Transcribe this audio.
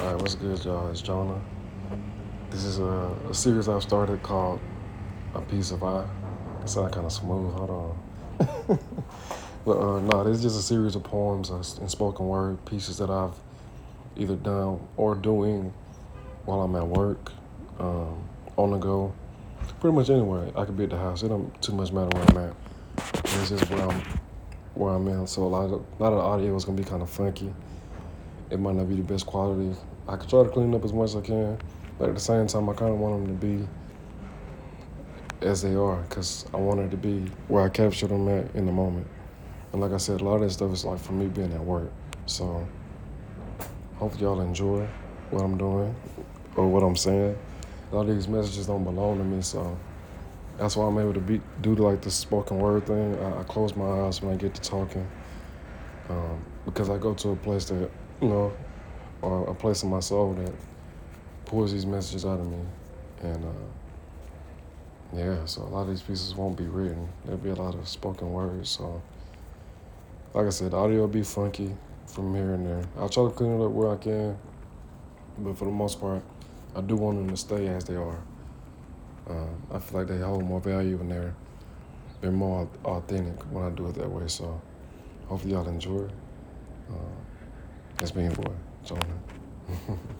All right, what's good, y'all? It's Jonah. This is a, a series I've started called A Piece of I. It sounds kind of smooth. Hold on. but uh, no, this is just a series of poems and spoken word pieces that I've either done or doing while I'm at work, um, on the go, pretty much anywhere. I could be at the house. It don't too much matter where I'm at. This is where I'm where I'm in. So a lot of a lot of the audio is gonna be kind of funky. It might not be the best quality. I could try to clean up as much as I can, but at the same time, I kind of want them to be as they are, cause I want it to be where I capture them at in the moment. And like I said, a lot of that stuff is like for me being at work. So hopefully y'all enjoy what I'm doing or what I'm saying. A lot of these messages don't belong to me, so that's why I'm able to be do like the spoken word thing. I, I close my eyes when I get to talking, um, because I go to a place that you know, or a place in my soul that pulls these messages out of me, and uh, yeah. So a lot of these pieces won't be written. There'll be a lot of spoken words. So like I said, audio will be funky from here and there. I'll try to clean it up where I can, but for the most part, I do want them to stay as they are. Um, I feel like they hold more value and they're they're more authentic when I do it that way. So hopefully y'all enjoy. Uh, that's being boy, Jonah.